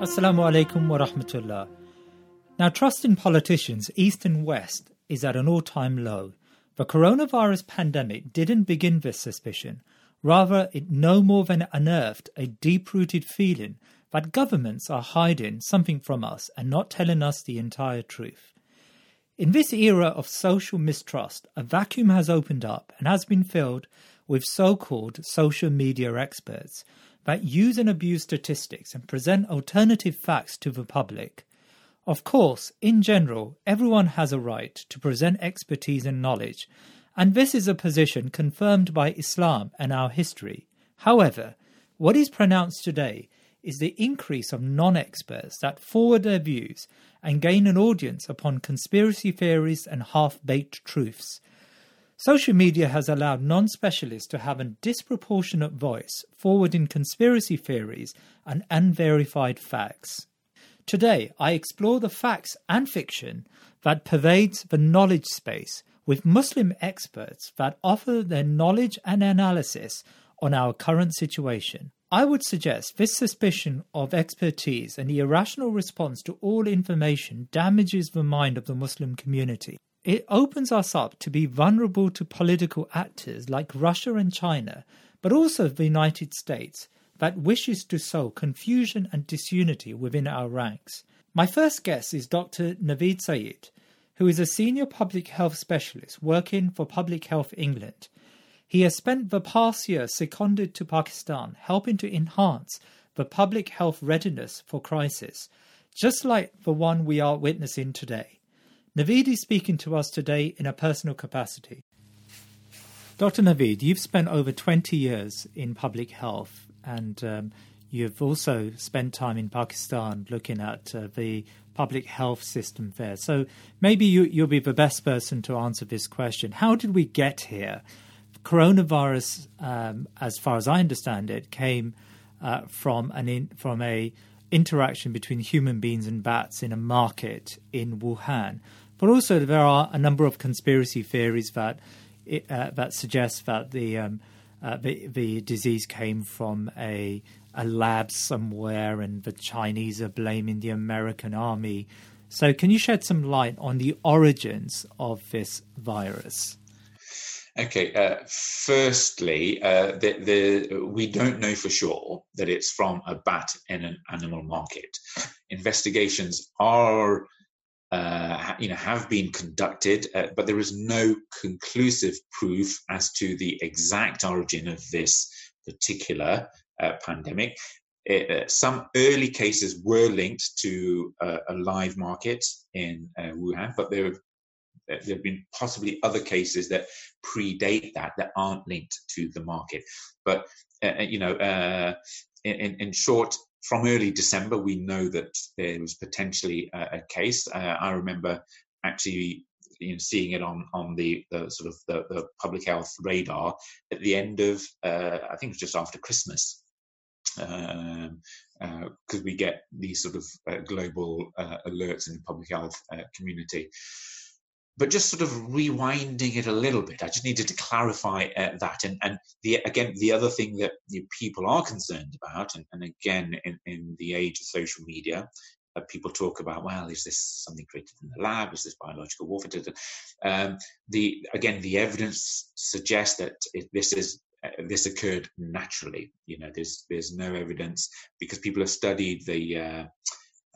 Assalamu alaikum wa rahmatullah. Now, trust in politicians, East and West, is at an all time low. The coronavirus pandemic didn't begin this suspicion. Rather, it no more than unearthed a deep rooted feeling that governments are hiding something from us and not telling us the entire truth. In this era of social mistrust, a vacuum has opened up and has been filled with so called social media experts use and abuse statistics and present alternative facts to the public. Of course, in general, everyone has a right to present expertise and knowledge, and this is a position confirmed by Islam and our history. However, what is pronounced today is the increase of non experts that forward their views and gain an audience upon conspiracy theories and half baked truths. Social media has allowed non specialists to have a disproportionate voice forwarding conspiracy theories and unverified facts. Today, I explore the facts and fiction that pervades the knowledge space with Muslim experts that offer their knowledge and analysis on our current situation. I would suggest this suspicion of expertise and the irrational response to all information damages the mind of the Muslim community. It opens us up to be vulnerable to political actors like Russia and China, but also the United States, that wishes to sow confusion and disunity within our ranks. My first guest is Dr. Naveed Saeed, who is a senior public health specialist working for Public Health England. He has spent the past year seconded to Pakistan, helping to enhance the public health readiness for crisis, just like the one we are witnessing today. Naveed is speaking to us today in a personal capacity. Dr. Naveed, you've spent over 20 years in public health and um, you've also spent time in Pakistan looking at uh, the public health system there. So maybe you, you'll be the best person to answer this question. How did we get here? Coronavirus, um, as far as I understand it, came uh, from an in, from a interaction between human beings and bats in a market in Wuhan. But also, there are a number of conspiracy theories that uh, that suggest that the, um, uh, the, the disease came from a a lab somewhere, and the Chinese are blaming the American army. So, can you shed some light on the origins of this virus? Okay. Uh, firstly, uh, the, the, we don't know for sure that it's from a bat in an animal market. Investigations are uh, you know, have been conducted, uh, but there is no conclusive proof as to the exact origin of this particular uh, pandemic. It, uh, some early cases were linked to a live market in uh, Wuhan, but there have, there have been possibly other cases that predate that that aren't linked to the market. But uh, you know, in, in short, from early December, we know that there was potentially a, a case. Uh, I remember actually you know, seeing it on on the, the sort of the, the, public health radar at the end of uh, I think it was just after Christmas, because um, uh, we get these sort of uh, global uh, alerts in the public health uh, community but just sort of rewinding it a little bit, I just needed to clarify uh, that. And, and the, again, the other thing that you know, people are concerned about, and, and again, in, in, the age of social media, uh, people talk about, well, is this something created in the lab? Is this biological warfare? Um, the again, the evidence suggests that this is uh, this occurred naturally. You know, there's there's no evidence because people have studied the uh,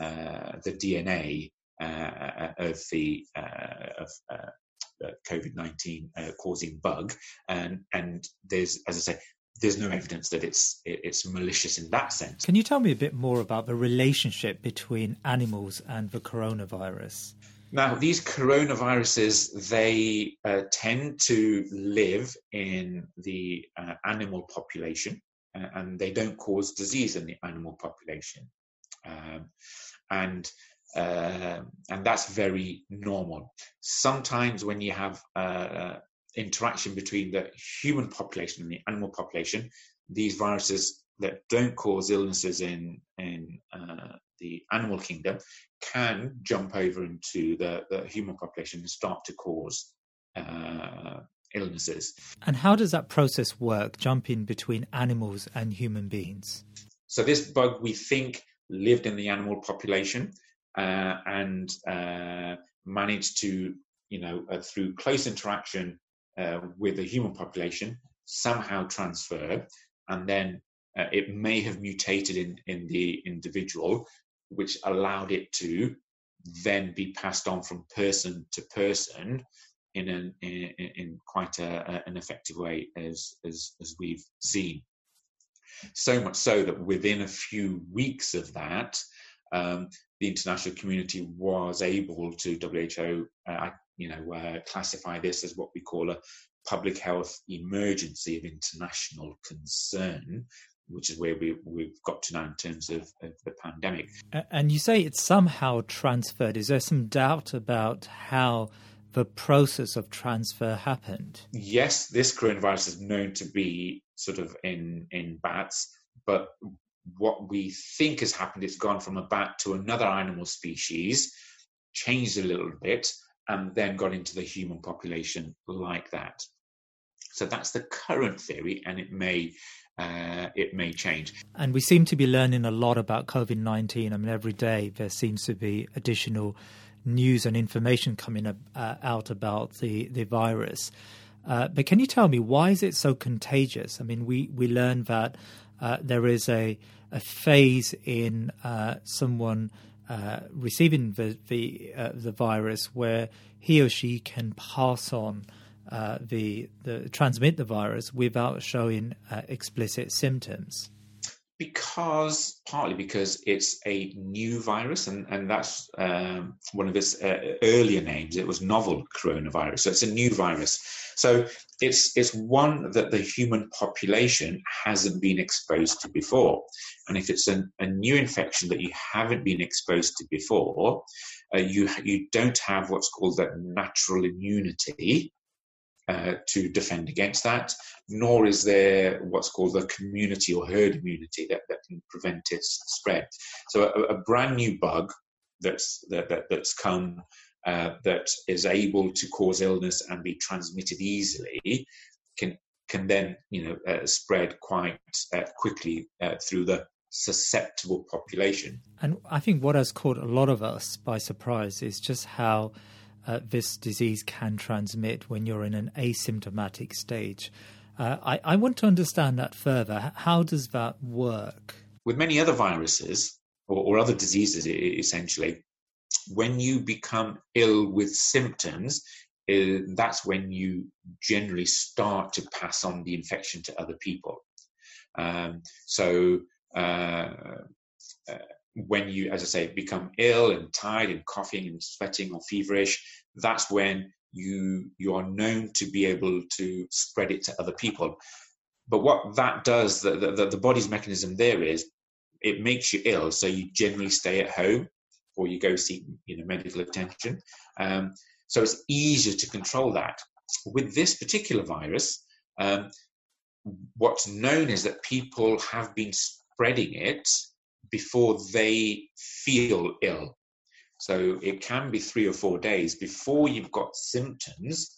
uh the DNA of the uh, of uh, COVID nineteen causing bug, and and there's as I say, there's no evidence that it's it's malicious in that sense. Can you tell me a bit more about the relationship between animals and the coronavirus? Now, these coronaviruses they uh, tend to live in the uh, animal population, uh, and they don't cause disease in the animal population. Um, and uh, and that's very normal. Sometimes when you have uh, interaction between the human population and the animal population, these viruses that don't cause illnesses in in uh, the animal kingdom can jump over into the, the human population and start to cause uh, illnesses. And how does that process work, jumping between animals and human beings? So this bug, we think, lived in the animal population uh, and uh, managed to, you know, uh, through close interaction uh, with the human population, somehow transfer, and then uh, it may have mutated in, in the individual, which allowed it to then be passed on from person to person in an in, in quite a, an effective way as, as as we've seen. So much so that within a few weeks of that, um, the international community was able to WHO, uh, you know, uh, classify this as what we call a public health emergency of international concern, which is where we, we've got to now in terms of, of, the pandemic. And you say it's somehow transferred. Is there some doubt about how the process of transfer happened? Yes, this coronavirus is known to be sort of in, in bats, but what we think has happened. It's gone from a bat to another animal species, changed a little bit, and then got into the human population like that. So that's the current theory, and it may uh, it may change. And we seem to be learning a lot about COVID nineteen. I mean, every day there seems to be additional news and information coming uh, out about the the virus. Uh, but can you tell me why is it so contagious? I mean, we we learned that uh, there is a a phase in uh, someone uh, receiving the the, uh, the virus where he or she can pass on the the transmit the virus without showing explicit symptoms. Because partly because it's a new virus and, and that's um, one of its uh, earlier names. It was novel coronavirus so it's a new virus. So it's it's one that the human population hasn't been exposed to before and if it's an, a new infection that you haven't been exposed to before uh, you you don't have what's called that natural immunity uh, to defend against that, nor is there what's called a community or herd immunity that, that can prevent its spread. So a, a brand new bug that's that, that that's come uh, that is able to cause illness and be transmitted easily can can then you know uh, spread quite uh, quickly uh, through the susceptible population. And I think what has caught a lot of us by surprise is just how uh, this disease can transmit when you're in an asymptomatic stage. Uh, I, I want to understand that further. How does that work? With many other viruses or, or other diseases, essentially, when you become ill with symptoms, uh, that's when you generally start to pass on the infection to other people. Um, so, uh, uh, when you, as I say, become ill and tired and coughing and sweating or feverish, that's when you you are known to be able to spread it to other people. But what that does, the, the, the body's mechanism there is, it makes you ill, so you generally stay at home or you go seek you know medical attention. Um, so it's easier to control that. With this particular virus, um, what's known is that people have been spreading it before they feel ill. So it can be three or four days before you've got symptoms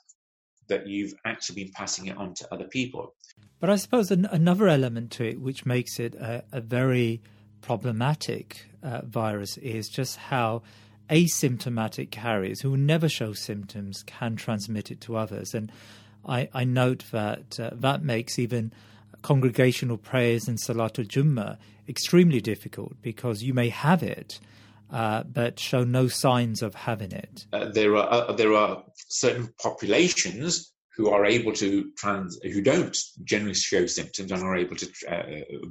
that you've actually been passing it on to other people. But I suppose an, another element to it, which makes it a, a very problematic uh, virus, is just how asymptomatic carriers who never show symptoms can transmit it to others. And I, I note that uh, that makes even congregational prayers and Salatul Jummah extremely difficult because you may have it, uh, but show no signs of having it. Uh, there are uh, there are certain populations who are able to trans who don't generally show symptoms and are able to uh,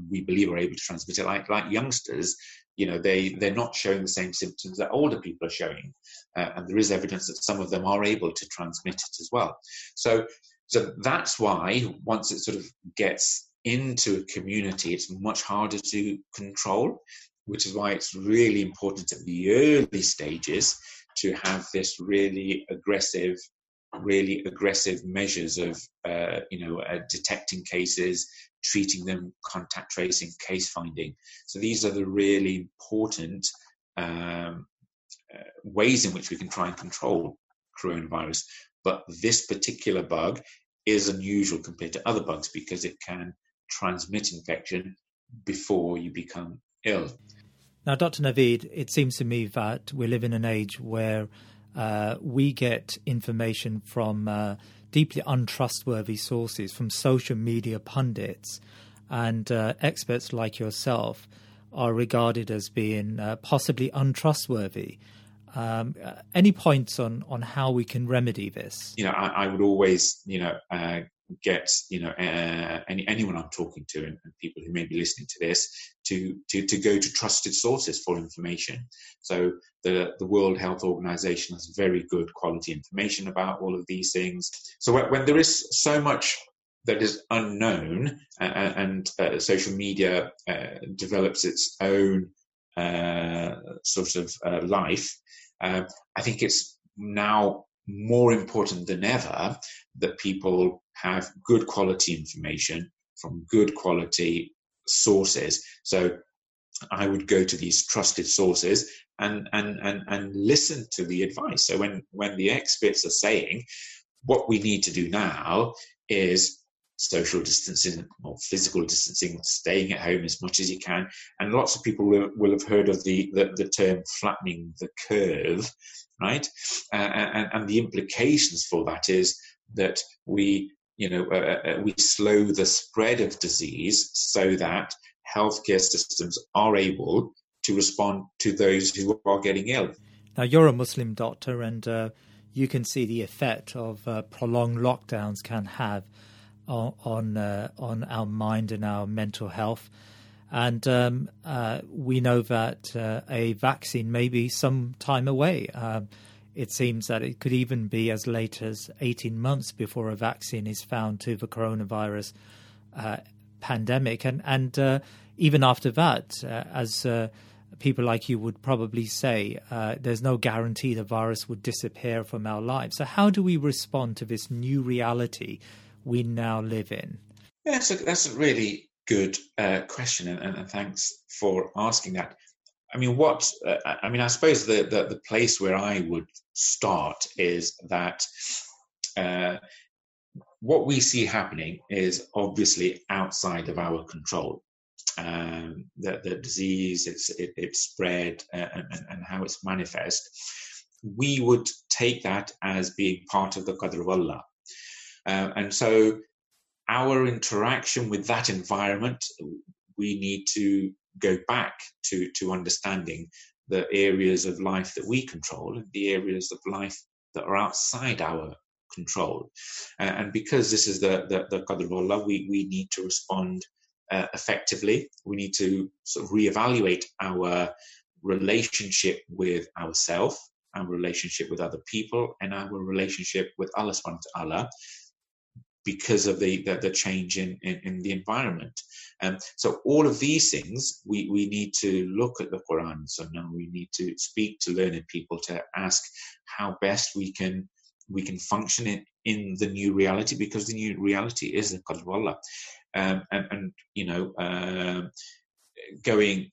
we believe are able to transmit it like like youngsters you know they they're not showing the same symptoms that older people are showing. Uh, and there is evidence that some of them are able to transmit it as well. So so that's why once it sort of gets into a community, it's much harder to control, which is why it's really important at the early stages to have this really aggressive, really aggressive measures of, uh, you know, uh, detecting cases, treating them, contact tracing, case finding. So these are the really important um, uh, ways in which we can try and control coronavirus. But this particular bug is unusual compared to other bugs because it can transmit infection before you become ill. Now, Dr. Naveed, it seems to me that we live in an age where uh, we get information from uh, deeply untrustworthy sources, from social media pundits, and uh, experts like yourself are regarded as being uh, possibly untrustworthy. Um, uh, any points on, on how we can remedy this? You know, I, I would always, you know, get you know uh, any anyone I'm talking to and, and, people who may be listening to this to, to to go to trusted sources for information. So the the World Health Organization has very good quality information about all of these things. So when, when there is so much that is unknown uh, and uh, social media uh, develops its own uh, sort of uh, life, I think it's now more important than ever that people have good quality information from good quality sources. So I would go to these trusted sources and, and, and, and listen to the advice. So when, when the experts are saying what we need to do now is social distancing or physical distancing, staying at home as much as you can. And lots of people will, will have heard of the, the, the, term flattening the curve, right? Uh, and, and the implications for that is that we you know, uh, uh, uh, we slow the spread of disease so that healthcare systems are able to respond to those who are getting ill. Now, you're a Muslim doctor, and uh, you can see the effect of uh, prolonged lockdowns can have on on, uh, on, our mind and our mental health. And um, we know that a vaccine may be some time away. Um, it seems that it could even be as late as 18 months before a vaccine is found to the coronavirus uh, pandemic. And, and uh, even after that, uh, as uh, people like you would probably say, uh, there's no guarantee the virus would disappear from our lives. So, how do we respond to this new reality we now live in? Yeah, that's a, that's a really good question, and, and, thanks for asking that. I mean, what uh, I mean, I suppose the, the, the place where I would start is that uh, what we see happening is obviously outside of our control. Um, the, the disease, its it, its spread, uh, and, and how it's manifest. We would take that as being part of the Qadr of Allah. Uh, and so our interaction with that environment, we need to go back to, to understanding the areas of life that we control and the areas of life that are outside our control. Uh, and because this is the, the, the Qadr of Allah, we, we need to respond uh, effectively. We need to sort of reevaluate our relationship with ourselves, our relationship with other people, and our relationship with Allah subhanahu wa ta'ala because of the, the, the change in, in, in, the environment. Um, so all of these things, we, we need to look at the Quran. So now we need to speak to learned people to ask how best we can we can function in, in the new reality because the new reality is the Qadr Allah. Um, and, and, you know, uh, going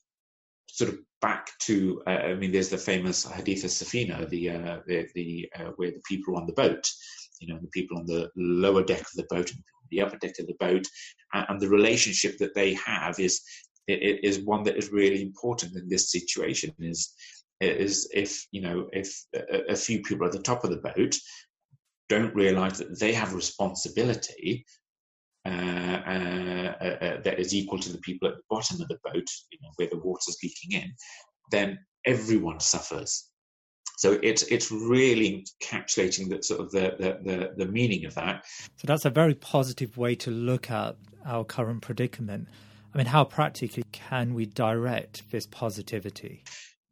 sort of back to, uh, I mean, there's the famous Hadith of Safina, the, uh, the, the uh, where the people on the boat you know, the people on the lower deck of the boat and the upper deck of the boat, and, and the relationship that they have is is one that is really important in this situation. Is is if you know if a, a few people at the top of the boat don't realize that they have responsibility uh, uh, uh, that is equal to the people at the bottom of the boat, you know, where the water's leaking in, then everyone suffers. So it's it's really encapsulating the sort of the, the, the, the meaning of that. So that's a very positive way to look at our current predicament. I mean, how practically can we direct this positivity?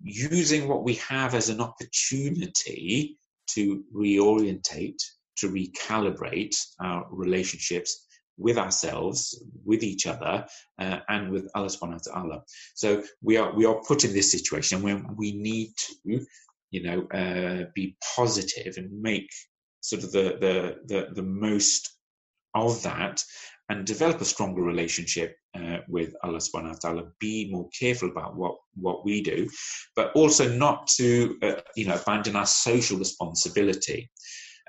Using what we have as an opportunity to reorientate, to recalibrate our relationships with ourselves, with each other, uh, and with Allah subhanahu wa ta'ala. So we are we are put in this situation when we need to you know, uh, be positive and make sort of the, the, the, the most of that and develop a stronger relationship uh, with Allah subhanahu wa ta'ala, be more careful about what, what we do, but also not to, uh, you know, abandon our social responsibility.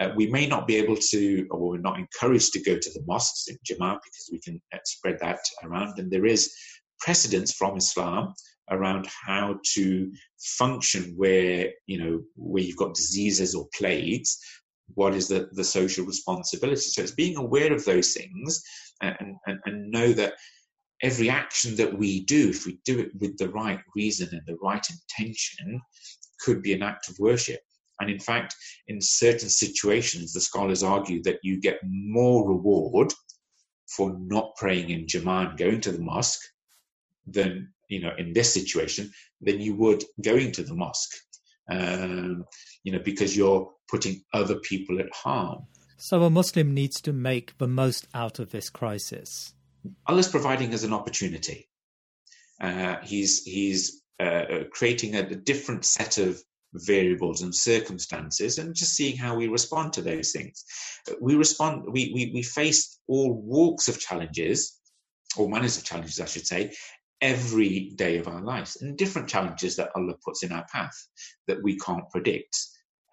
Uh, we may not be able to, or we're not encouraged to go to the mosques in Jama'ah because we can uh, spread that around. And there is precedence from Islam around how to function where you know where you've got diseases or plagues what is the, the social responsibility? So it's being aware of those things and, and, and know that every action that we do if we do it with the right reason and the right intention could be an act of worship. And in fact in certain situations the scholars argue that you get more reward for not praying in Jama'ah and going to the mosque than you know in this situation than you would going to the mosque um, you know because you're putting other people at harm. So a muslim needs to make the most out of this crisis. Allah's providing us an opportunity. Uh, he's he's uh, creating a, a different set of variables and circumstances and just seeing how we respond to those things. We respond we we, we face all walks of challenges or manners of challenges i should say every day of our lives and different challenges that Allah puts in our path that we can't predict.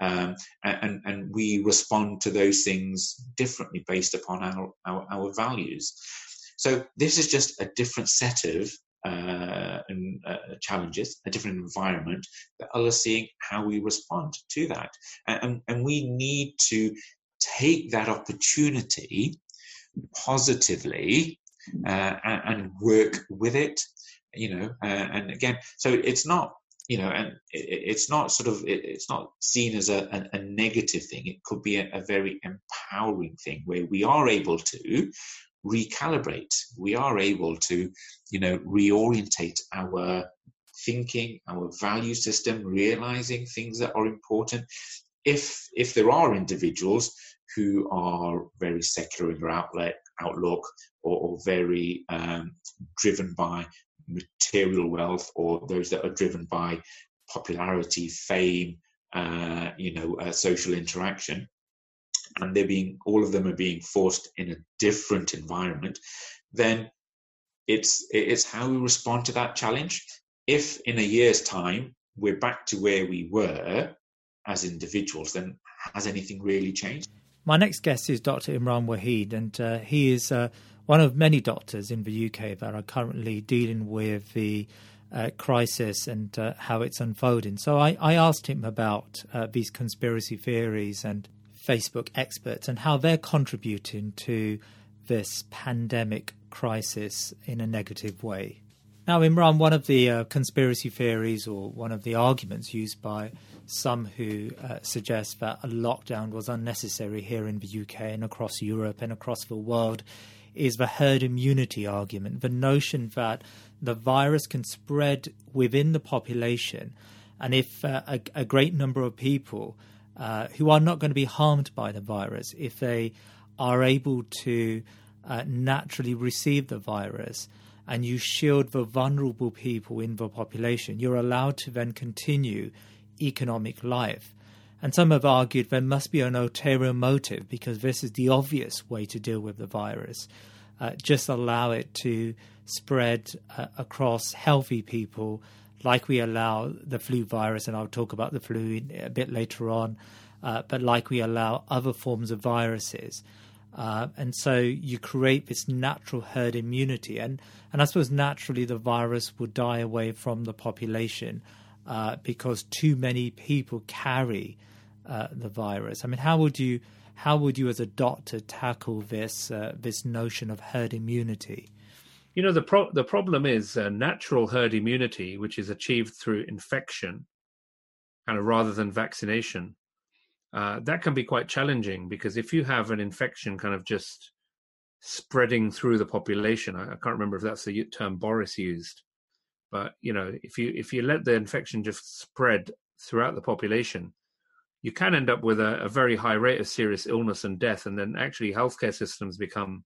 Um, and, and we respond to those things differently based upon our, our, our values. So this is just a different set of uh, uh, challenges, a different environment that Allah is seeing how we respond to that. And, and we need to take that opportunity positively uh, and, and, work with it you know uh, and again so it's not you know and it, it's not sort of it, it's not seen as a, a, a, negative thing. It could be a, a very empowering thing where we are able to recalibrate. We are able to you know reorientate our thinking our value system realizing things that are important. If if there are individuals who are very secular in their outlet outlook or, or very um, driven by material wealth or those that are driven by popularity, fame, uh, you know, uh, social interaction, and they're being all of them are being forced in a different environment, then it's it's how we respond to that challenge. If in a year's time we're back to where we were as individuals, then has anything really changed? My next guest is Dr. Imran Wahid, and uh, he is uh, one of many doctors in the UK that are currently dealing with the uh, crisis and uh, how it's unfolding. So I, I asked him about uh, these conspiracy theories and Facebook experts and how they're contributing to this pandemic crisis in a negative way. Now, Imran, one of the uh, conspiracy theories or one of the arguments used by some who uh, suggest that a lockdown was unnecessary here in the UK and across Europe and across the world is the herd immunity argument, the notion that the virus can spread within the population, and if uh, a, a, great number of people uh, who are not going to be harmed by the virus, if they are able to uh, naturally receive the virus, and you shield the vulnerable people in the population, you're allowed to then continue economic life. And some have argued there must be an ulterior motive because this is the obvious way to deal with the virus. Uh, just allow it to spread uh, across healthy people, like we allow the flu virus, and I'll talk about the flu a bit later on, uh, but like we allow other forms of viruses. Uh, and so you create this natural herd immunity, and, and I suppose naturally the virus will die away from the population uh, because too many people carry uh, the virus. I mean, how would you how would you, as a doctor, tackle this uh, this notion of herd immunity? You know, the pro- the problem is uh, natural herd immunity, which is achieved through infection, kind of rather than vaccination. Uh, that can be quite challenging because if you have an infection kind of just spreading through the population, I, I can't remember if that's the term Boris used, but you know, if you if you let the infection just spread throughout the population, you can end up with a, a, very high rate of serious illness and death, and then actually healthcare systems become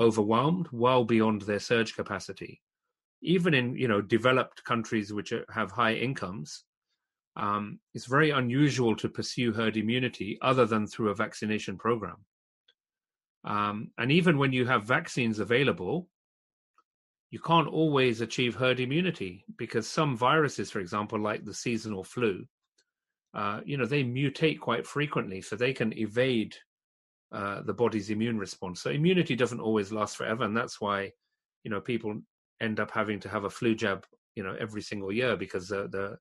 overwhelmed well beyond their surge capacity. Even in you know developed countries which have high incomes, um, it's very unusual to pursue herd immunity other than through a vaccination program. Um, and even when you have vaccines available, you can't always achieve herd immunity because some viruses, for example, like the seasonal flu, uh, you know, they mutate quite frequently, so they can evade uh, the body's immune response. So immunity doesn't always last forever, and that's why, you know, people end up having to have a flu jab you know every single year because the the,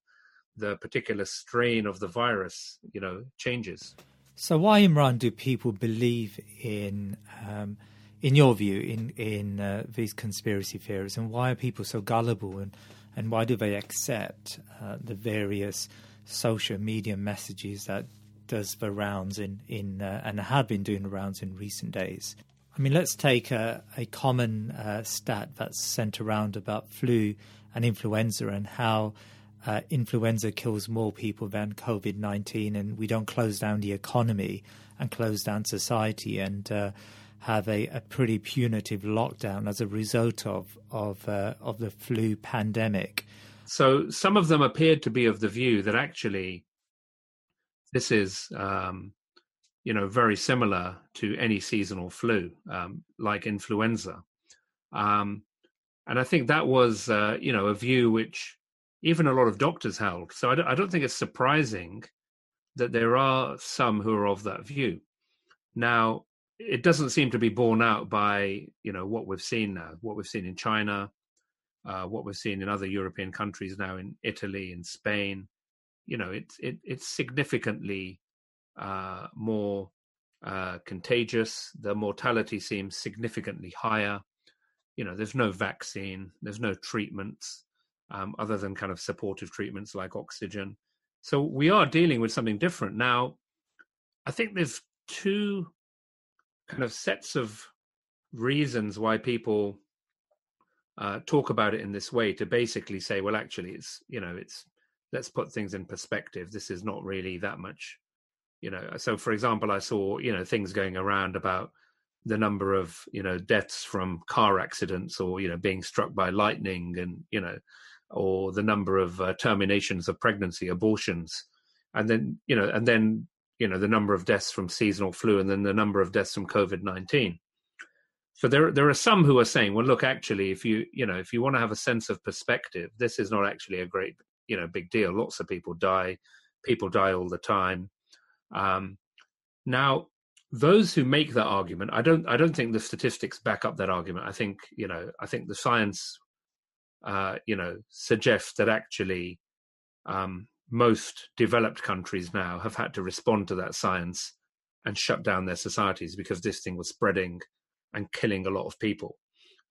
the particular strain of the virus you know changes. So why, Imran, do people believe in, um, in your view, in in uh, these conspiracy theories, and why are people so gullible, and and why do they accept uh, the various social media messages that does the rounds in in uh, and have been doing the rounds in recent days? I mean, let's take a, a common uh, stat that's sent around about flu and influenza and how uh, influenza kills more people than COVID 19, and we don't close down the economy and close down society and uh, have a, a, pretty punitive lockdown as a result of of, uh, of the flu pandemic. So some of them appeared to be of the view that actually this is um, you know, very similar to any seasonal flu, um, like influenza. Um, and I think that was, uh, you know, a view which even a lot of doctors held. So I don't, I don't think it's surprising that there are some who are of that view. Now, it doesn't seem to be borne out by, you know, what we've seen now, what we've seen in China, uh, what we've seen in other European countries now, in Italy, in Spain. You know, it's it, it's significantly uh, more uh, contagious. The mortality seems significantly higher. You know, there's no vaccine, there's no treatments um, other than kind of supportive treatments like oxygen. So we are dealing with something different now. I think there's two kind of sets of reasons why people uh, talk about it in this way to basically say, well, actually, it's you know, it's let's put things in perspective. This is not really that much you know so for example i saw you know things going around about the number of you know deaths from car accidents or you know being struck by lightning and you know or the number of uh, terminations of pregnancy abortions and then you know and then you know the number of deaths from seasonal flu and then the number of deaths from covid-19 so there there are some who are saying well look actually if you you know if you want to have a sense of perspective this is not actually a great you know big deal. Lots of people die. People die all the time. Um, now, those who make that argument, I don't, I don't think the statistics back up that argument. I think, you know, I think the science, uh, you know, suggests that actually um, most developed countries now have had to respond to that science and shut down their societies because this thing was spreading and killing a lot of people.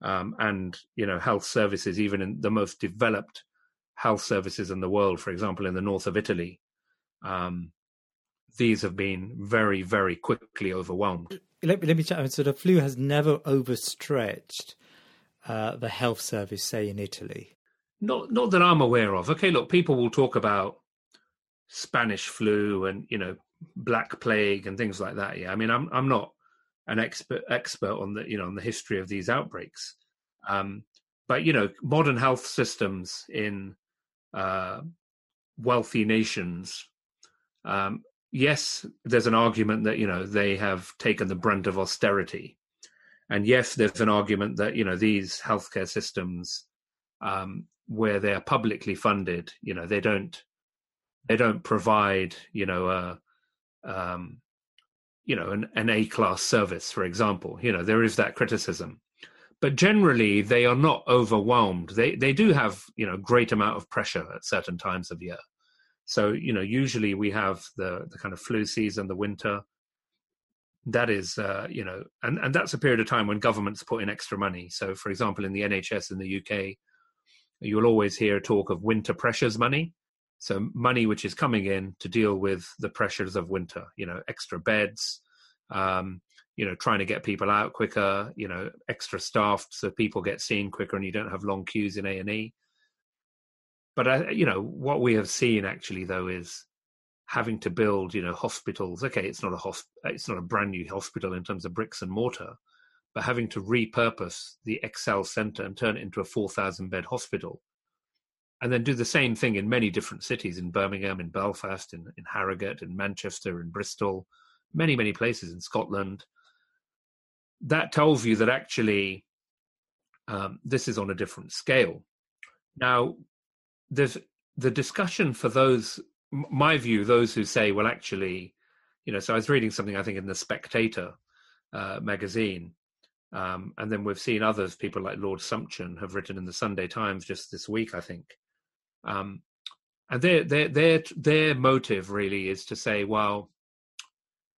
Um, and you know, health services, even in the most developed health services in the world, for example, in the north of Italy, um, these have been very, very quickly overwhelmed. Let, me let me chat. So the flu has never overstretched uh, the health service, say in Italy. Not, not that I'm aware of. Okay, look, people will talk about Spanish flu and you know Black Plague and things like that. Yeah, I mean, I'm I'm not an expert expert on the you know on the history of these outbreaks, um, but you know, modern health systems in uh, wealthy nations um, yes, there's an argument that you know they have taken the brunt of austerity, and yes, there's an argument that you know these healthcare systems, um, where they are publicly funded, you know they don't they don't provide you know a um, you know an, an A class service, for example. You know there is that criticism, but generally they are not overwhelmed. They they do have you know great amount of pressure at certain times of year so, you know, usually we have the, the kind of flu season, the winter. That is, uh, you know, and, and that's a period of time when governments put in extra money. So, for example, in the NHS in the UK, you'll always hear talk of winter pressures money. So, money which is coming in to deal with the pressures of winter, you know, extra beds, um, you know, trying to get people out quicker, you know, extra staff so people get seen quicker and you don't have long queues in A&E but I, you know what we have seen actually though is having to build you know hospitals. Okay it's not a hosp- it's not a brand new hospital in terms of bricks and mortar but having to repurpose the excel center and turn it into a 4000 bed hospital and then do the same thing in many different cities in birmingham in belfast in, in harrogate in manchester in bristol many many places in scotland that tells you that actually um, this is on a different scale now there's the discussion for those my view those who say well actually you know so i was reading something i think in the spectator uh, magazine Um, and then we've seen others, people like Lord Sumption, have written in the Sunday Times just this week, I think. Um, and their their their their motive really is to say, well,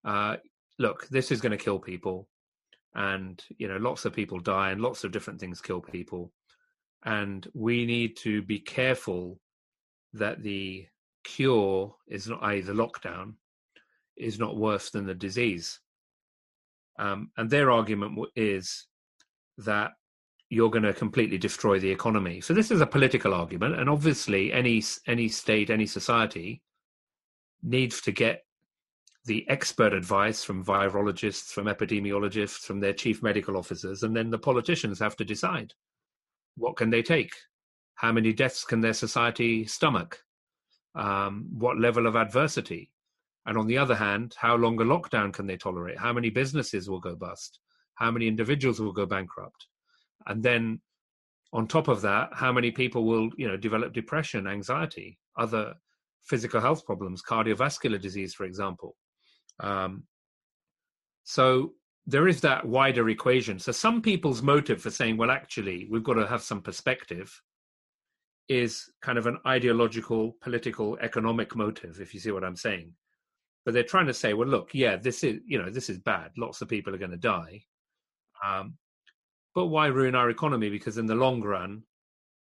uh, look, this is going to kill people, and you know, lots of people die, and lots of different things kill people, and we need to be careful that the cure is not, i.e., the lockdown, is not worse than the disease. Um, and their argument is that you're going to completely destroy the economy. So this is a political argument, and obviously, any any state, any society needs to get the expert advice from virologists, from epidemiologists, from their chief medical officers, and then the politicians have to decide what can they take, how many deaths can their society stomach, um, what level of adversity, and on the other hand, how long a lockdown can they tolerate? How many businesses will go bust? How many individuals will go bankrupt? And then on top of that, how many people will, you know, develop depression, anxiety, other physical health problems, cardiovascular disease, for example. Um, so there is that wider equation. So some people's motive for saying, well, actually, we've got to have some perspective is kind of an ideological, political, economic motive, if you see what I'm saying but they're trying to say, well, look, yeah, this is you know this is bad. Lots of people are going to die, um, but why ruin our economy? Because in the long run,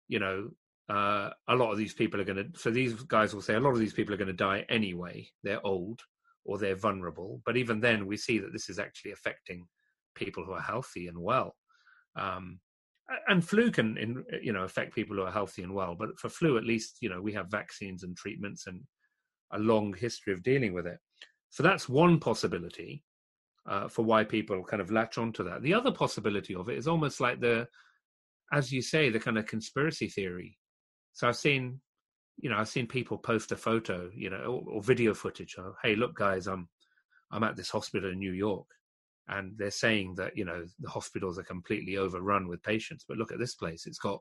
you know, uh, a lot of these people are going to. So these guys will say a lot of these people are going to die anyway. They're old or they're vulnerable. But even then, we see that this is actually affecting people who are healthy and well. Um, and flu can, in, you know, affect people who are healthy and well. But for flu, at least, you know, we have vaccines and treatments and a long history of dealing with it. So that's one possibility uh, for why people kind of latch onto that. The other possibility of it is almost like the, as you say, the kind of conspiracy theory. So I've seen, you know, I've seen people post a photo, you know, or, or video footage of, hey, look, guys, I'm, I'm at this hospital in New York, and they're saying that you know the hospitals are completely overrun with patients, but look at this place; it's got,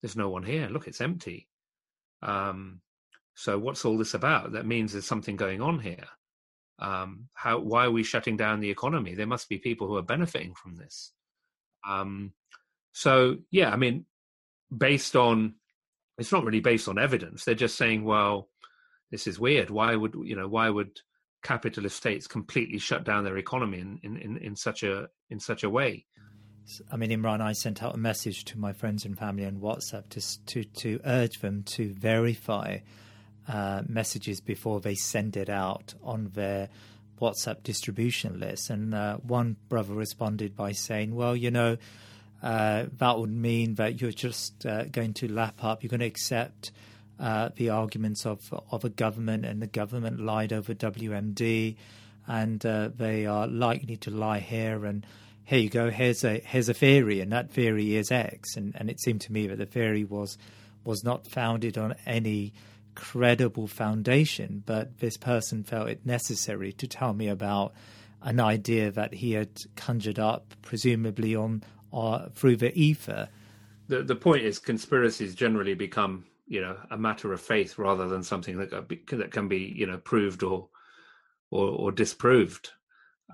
there's no one here. Look, it's empty. Um, so what's all this about? That means there's something going on here. Um, how? Why are we shutting down the economy? There must be people who are benefiting from this. Um, so yeah, I mean, based on it's not really based on evidence. They're just saying, well, this is weird. Why would you know? Why would capitalist states completely shut down their economy in, in, in, such a in such a way? I mean, Imran, I sent out a message to my friends and family on WhatsApp to to, to urge them to verify uh, messages before they send it out on their WhatsApp distribution list. And uh, one brother responded by saying, Well, you know, uh, that would mean that you're just uh, going to lap up, you're going to accept uh, the arguments of, of a government, and the government lied over WMD, and they are likely to lie here. And here you go, here's a, here's a theory, and that theory is X. And, and it seemed to me that the theory was, was not founded on any credible foundation, but this person felt it necessary to tell me about an idea that he had conjured up, presumably on uh, through the ether. The the point is, conspiracies generally become you know a matter of faith rather than something that that can be you know proved or or, or disproved.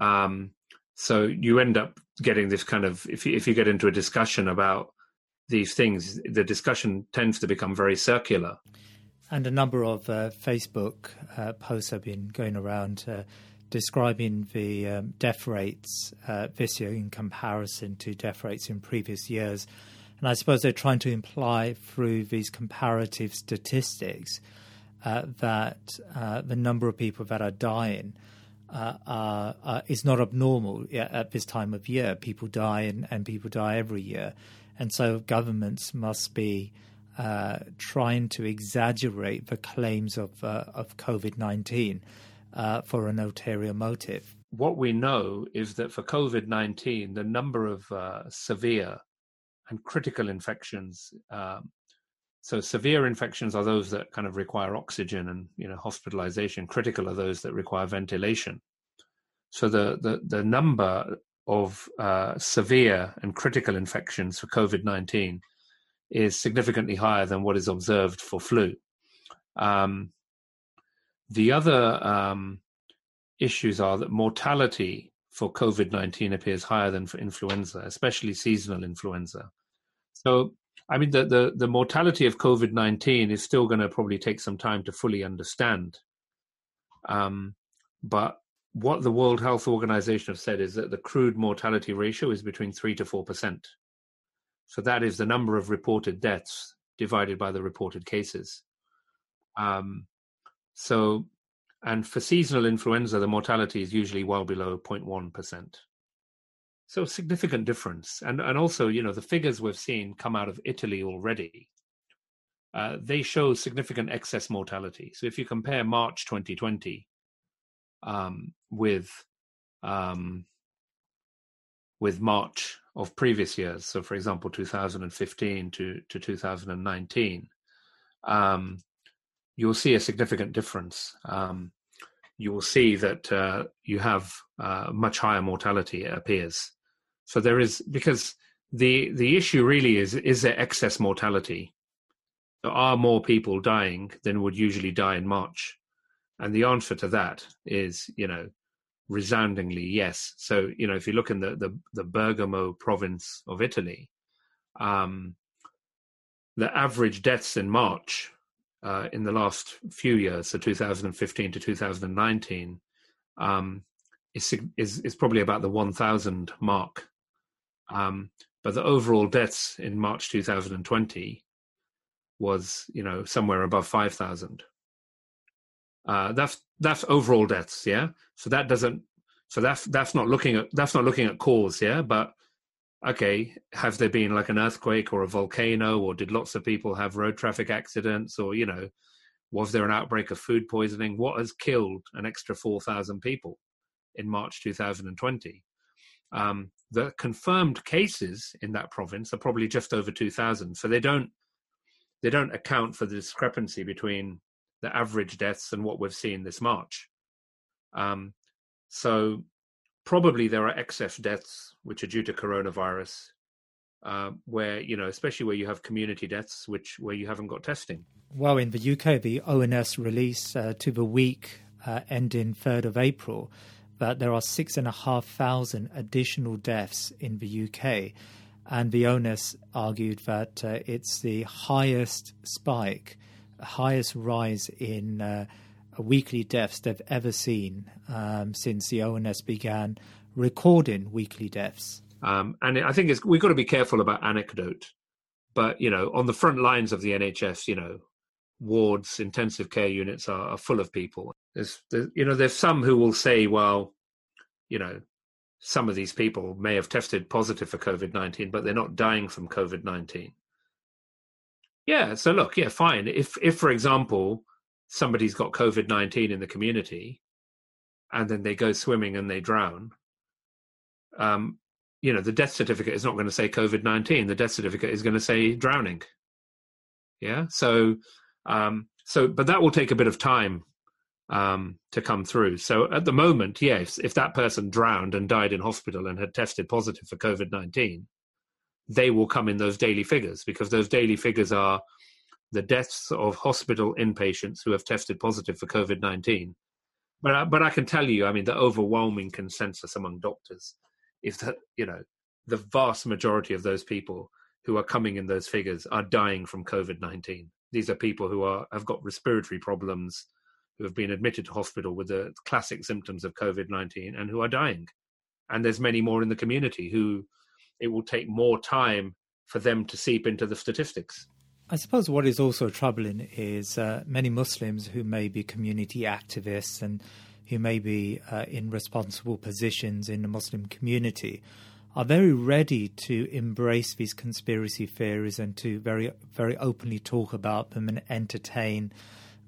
Um, so you end up getting this kind of if you, if you get into a discussion about these things, the discussion tends to become very circular. And a number of uh, Facebook uh, posts have been going around uh, describing the um, death rates uh, this year in comparison to death rates in previous years. And I suppose they're trying to imply through these comparative statistics uh, that uh, the number of people that are dying is not abnormal at this time of year. People die and, and people die every year. And so governments must be uh, trying to exaggerate the claims of uh, of COVID nineteen uh, for an ulterior motive. What we know is that for COVID nineteen, the number of uh, severe and critical infections. Um, so severe infections are those that kind of require oxygen and you know hospitalization. Critical are those that require ventilation. So the the, the number of uh, severe and critical infections for COVID nineteen is significantly higher than what is observed for flu. Um, the other um, issues are that mortality for COVID 19 appears higher than for influenza, especially seasonal influenza. So, I mean, the, the, the mortality of COVID 19 is still going to probably take some time to fully understand. Um, but what the World Health Organization have said is that the crude mortality ratio is between 3 to 4%. So that is the number of reported deaths divided by the reported cases. Um, so, and for seasonal influenza, the mortality is usually well below 0.1%. So significant difference. And, and also, you know, the figures we've seen come out of Italy already, uh, they show significant excess mortality. So if you compare March 2020 um, with um, with March of previous years, so for example, 2015 to, to 2019, um, you'll see a significant difference. Um, you will see that uh, you have uh, much higher mortality, it appears. So there is because the the issue really is is there excess mortality? There are more people dying than would usually die in March, and the answer to that is you know resoundingly yes. So you know if you look in the the, the Bergamo province of Italy, um, the average deaths in March uh, in the last few years, so 2015 to 2019, um, is, is is probably about the 1,000 mark. Um, but the overall deaths in March 2020 was, you know, somewhere above 5,000. Uh, that's that's overall deaths, yeah. So that doesn't. So that's that's not looking at that's not looking at cause, yeah. But okay, have there been like an earthquake or a volcano, or did lots of people have road traffic accidents, or you know, was there an outbreak of food poisoning? What has killed an extra 4,000 people in March 2020? Um, the confirmed cases in that province are probably just over 2,000. So they don't they don't account for the discrepancy between the average deaths and what we've seen this March. Um, so probably there are excess deaths which are due to coronavirus, uh, where you know, especially where you have community deaths, which where you haven't got testing. Well, in the UK, the ONS release uh, to the week uh, ending third of April that there are six and a half thousand additional deaths in the UK, and the ONS argued that uh, it's the highest spike, highest rise in uh, weekly deaths they've ever seen um, since the ONS began recording weekly deaths. Um, and I think we've got to be careful about anecdote. But you know, on the front lines of the NHS, you know, wards, intensive care units are, are full of people. There's, there's, you know, there's some who will say, well, you know, some of these people may have tested positive for COVID 19, but they're not dying from COVID 19. Yeah, so look, yeah, fine. If, if for example, somebody's got COVID 19 in the community and then they go swimming and they drown, um, you know, the death certificate is not going to say COVID 19. The death certificate is going to say drowning. Yeah. So, um, so, but that will take a bit of time um, to come through. So at the moment, yes, if that person drowned and died in hospital and had tested positive for COVID 19, they will come in those daily figures because those daily figures are the deaths of hospital inpatients who have tested positive for COVID 19. But, I, but I can tell you, I mean, the overwhelming consensus among doctors is that, you know, the vast majority of those people who are coming in those figures are dying from COVID 19. These are people who are have got respiratory problems, who have been admitted to hospital with the classic symptoms of COVID 19 and who are dying. And there's many more in the community who it will take more time for them to seep into the statistics. I suppose what is also troubling is uh, many Muslims who may be community activists and who may be uh, in responsible positions in the Muslim community are very ready to embrace these conspiracy theories and to very very openly talk about them and entertain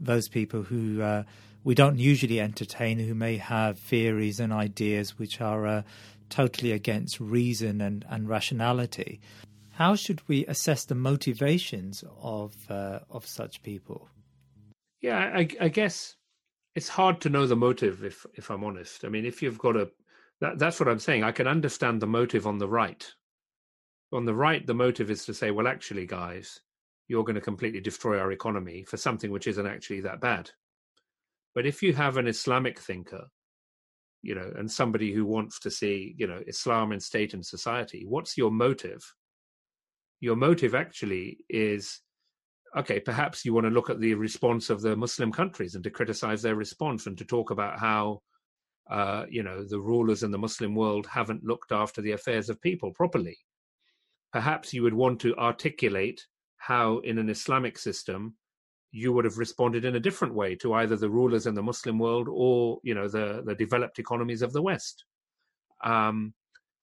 those people who uh, we don't usually entertain, who may have theories and ideas which are uh, totally against reason and, and rationality. How should we assess the motivations of uh, of such people? Yeah, I, I, guess it's hard to know the motive. If if I'm honest, I mean, if you've got a that, that's what I'm saying. I can understand the motive on the right. On the right, the motive is to say, well, actually, guys, you're going to completely destroy our economy for something which isn't actually that bad. But if you have an Islamic thinker you know, and somebody who wants to see, you know, Islam in state and society, what's your motive? Your motive actually is okay, perhaps you want to look at the response of the Muslim countries and to criticize their response and to talk about how, uh, you know, the rulers in the Muslim world haven't looked after the affairs of people properly. Perhaps you would want to articulate how, in an Islamic system, you would have responded in a different way to either the rulers in the Muslim world or you know the the developed economies of the West. Um,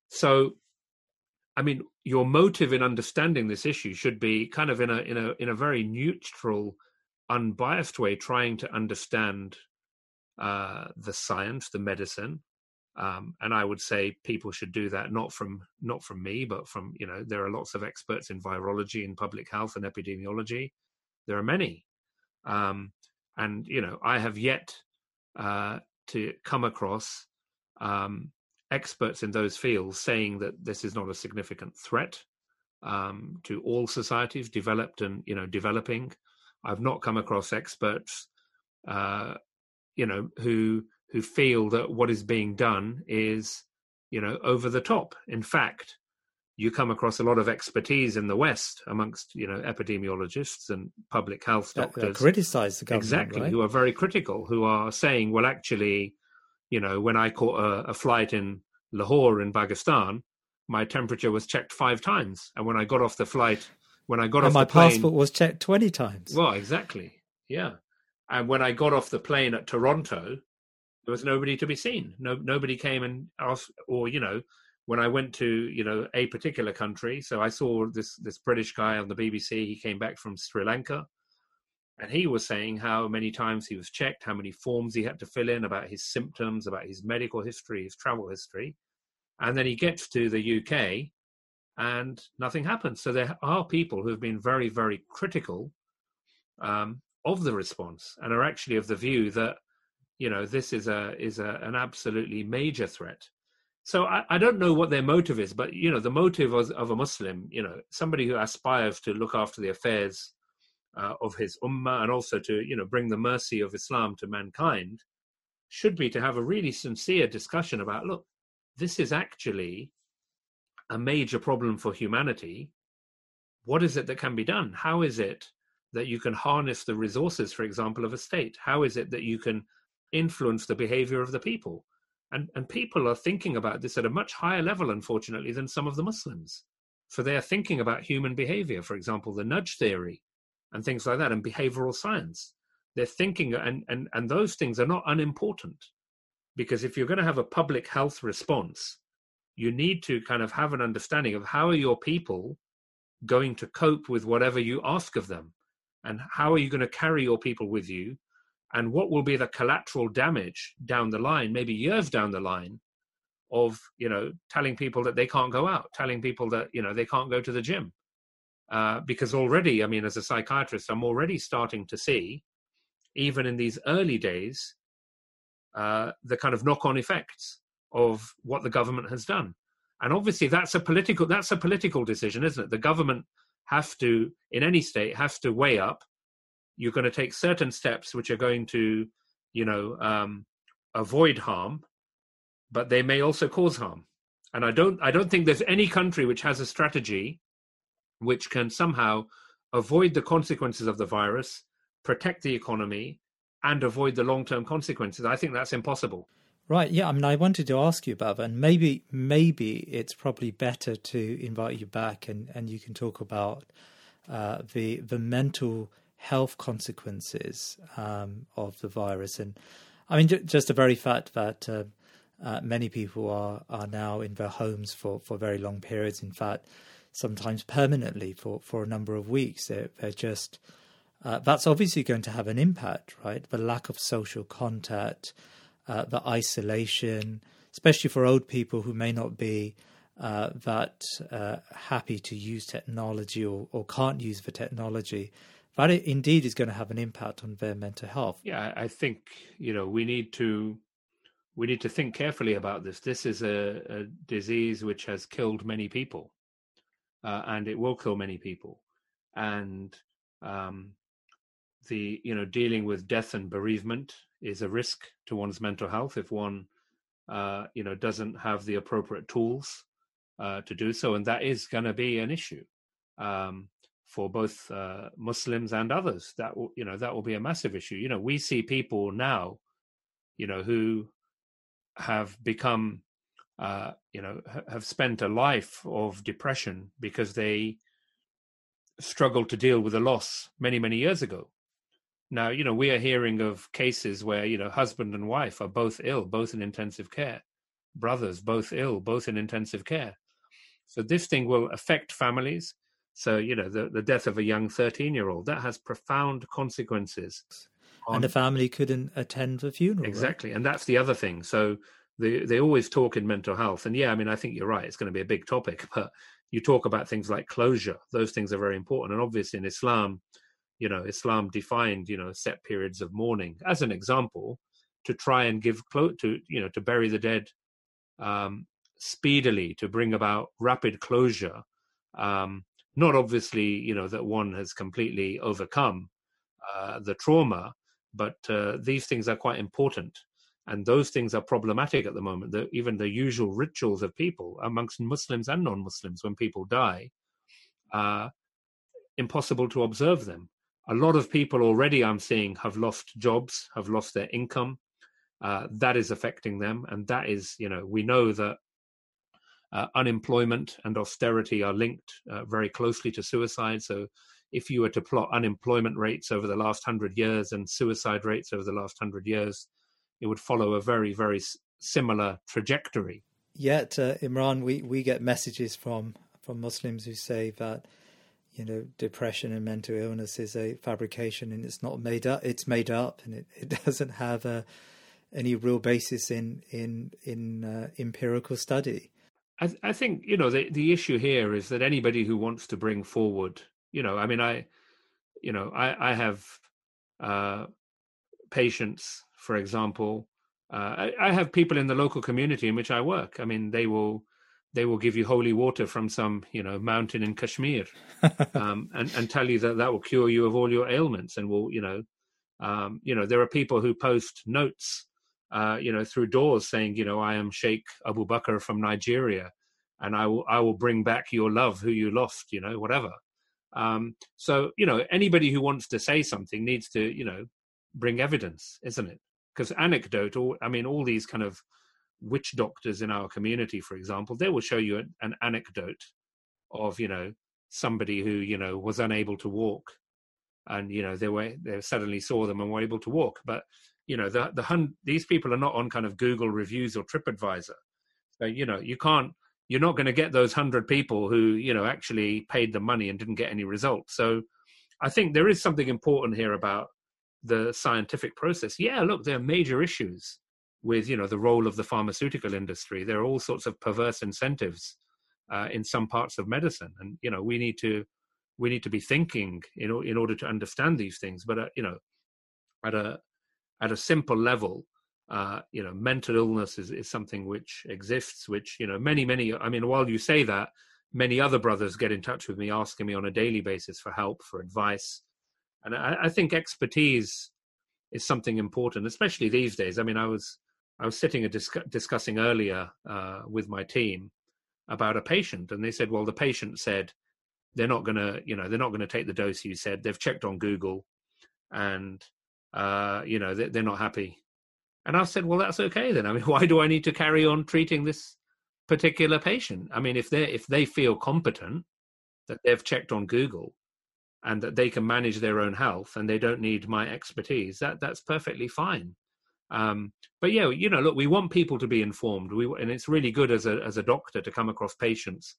so, I mean, your motive in understanding this issue should be kind of in a in a in a very neutral, unbiased way, trying to understand uh, the science, the medicine. Um, and I would say people should do that not from not from me, but from you know there are lots of experts in virology and public health and epidemiology. There are many um, and you know, I have yet uh, to come across um, experts in those fields saying that this is not a significant threat um, to all societies, developed and you know developing. I've not come across experts, uh, you know, who who feel that what is being done is you know over the top. In fact, you come across a lot of expertise in the West amongst you know epidemiologists and public health doctors. criticize the government exactly. right? who are very critical who are saying well actually you know when I caught a, a, flight in Lahore in Pakistan my temperature was checked five times. And when I got off the flight when I got and off my the plane, passport was checked 20 times. Well exactly. Yeah. And when I got off the plane at Toronto there was nobody to be seen. No nobody came and asked or you know when I went to you know a particular country. So I saw this this British guy on the BBC. He came back from Sri Lanka, and he was saying how many times he was checked, how many forms he had to fill in about his symptoms, about his medical history, his travel history, and then he gets to the UK, and nothing happens. So there are people who have been very very critical um, of the response and are actually of the view that you know this is a is a, an absolutely major threat so I, I, don't know what their motive is, but you know, the motive of, of, a Muslim, you know, somebody who aspires to look after the affairs uh, of his ummah and also to, you know, bring the mercy of Islam to mankind, should be to have a really sincere discussion about, look, this is actually a major problem for humanity. What is it that can be done? How is it that you can harness the resources, for example, of a state? How is it that you can influence the behavior of the people? And, and people are thinking about this at a much higher level, unfortunately, than some of the Muslims. For they are thinking about human behavior, for example, the nudge theory and things like that, and behavioral science. They're thinking, and, and, and those things are not unimportant. Because if you're going to have a public health response, you need to kind of have an understanding of how are your people going to cope with whatever you ask of them and how are you going to carry your people with you and what will be the collateral damage down the line maybe years down the line of you know telling people that they can't go out telling people that you know they can't go to the gym? Uh, because already i mean as a psychiatrist i'm already starting to see even in these early days uh, the kind of knock-on effects of what the government has done. And obviously that's a political that's a political decision isn't it? The government have to in any state have to weigh up you're going to take certain steps which are going to, you know, um, avoid harm, but they may also cause harm. And I don't, I don't think there's any country which has a strategy which can somehow avoid the consequences of the virus, protect the economy, and avoid the long-term consequences. I think that's impossible. Right. Yeah. I mean, I wanted to ask you about and maybe, maybe it's probably better to invite you back, and and you can talk about uh, the the mental health consequences um, of the virus. And I mean, just the very fact that uh, uh, many people are, are now in their homes for, for very long periods, in fact, sometimes permanently for, for a number of weeks. They're, they're just, uh, that's obviously going to have an impact, right? The lack of social contact, uh, the isolation, especially for old people who may not be. Uh, that uh, happy to use technology or, or can't use the technology, that indeed is going to have an impact on their mental health. Yeah, I think you know we need to we need to think carefully about this. This is a, a disease which has killed many people, uh, and it will kill many people, and um, the you know dealing with death and bereavement is a risk to one's mental health if one uh, you know, doesn't have the appropriate tools uh, to do so, and that is going to be an issue um, for both uh, Muslims and others. That will, you know, that will be a massive issue. You know, we see people now, you know, who have become, uh, you know, have spent a life of depression because they struggled to deal with a loss many, many years ago. Now, you know, we are hearing of cases where, you know, husband and wife are both ill, both in intensive care, brothers both ill, both in intensive care. So this thing will affect families. So, you know, the, the death of a young 13 year old, that has profound consequences. On... And the family couldn't attend the funeral. Exactly. Right? And that's the other thing. So they, they always talk in mental health. And yeah, I mean, I think you're right. It's going to be a big topic, but you talk about things like closure. Those things are very important. And obviously in Islam, you know islam defined you know set periods of mourning as an example to try and give clo- to you know to bury the dead um, speedily to bring about rapid closure um, not obviously you know that one has completely overcome uh, the trauma but uh, these things are quite important. And those things are problematic at the moment. The, even the usual rituals of people amongst muslims and non-muslims when people die uh, impossible to observe them. A lot of people already I'm seeing have lost jobs, have lost their income. Uh, that is affecting them, and that is, you know, we know that uh, unemployment and austerity are linked uh, very closely to suicide. So, if you were to plot unemployment rates over the last hundred years and suicide rates over the last hundred years, it would follow a very, very similar trajectory. Yet, uh, Imran, we, we get messages from from Muslims who say that you know, depression and mental illness is a fabrication and it's not made up. It's made up and it, it doesn't have a, any real basis in in in uh, empirical study. I, I, think you know the the issue here is that anybody who wants to bring forward, you know, I mean, I, you know, I I have uh, patients, for example. Uh, I, I have people in the local community in which I work. I mean, they will they will give you holy water from some you know mountain in Kashmir, um, and and tell you that that will cure you of all your ailments, and will you know, um, you know there are people who post notes, uh, you know, through doors saying you know I am Sheikh Abu Bakr from Nigeria, and I will I will bring back your love who you lost, you know, whatever. Um, so you know anybody who wants to say something needs to you know bring evidence, isn't it? Because anecdote, or I mean, all these kind of witch doctors in our community, for example, they will show you an, an anecdote of you know somebody who you know was unable to walk, and you know they were they suddenly saw them and were able to walk. But you know the the hun- these people are not on kind of Google reviews or TripAdvisor, so you know you can't you're not going to get those hundred people who you know actually paid the money and didn't get any results. So I think there is something important here about the scientific process. Yeah, look, there are major issues with you know the role of the pharmaceutical industry. There are all sorts of perverse incentives uh, in some parts of medicine, and you know we need to we need to be thinking in in order to understand these things. But uh, you know, at a at a simple level, uh, you know, mental illness is, is something which exists. Which you know, many many. I mean, while you say that, many other brothers get in touch with me, asking me on a daily basis for help, for advice, and I, I think expertise is something important, especially these days. I mean, I was I was sitting and dis- discussing earlier uh, with my team about a patient, and they said, "Well, the patient said they're not going to, you know, they're not going to take the dose you said. They've checked on Google, and uh, you know, they're, they're not happy." And I said, "Well, that's okay then. I mean, why do I need to carry on treating this particular patient? I mean, if they if they feel competent that they've checked on Google." And that they can manage their own health, and they don't need my expertise. That that's perfectly fine. Um, but yeah, you know, look, we want people to be informed. We and it's really good as a as a doctor to come across patients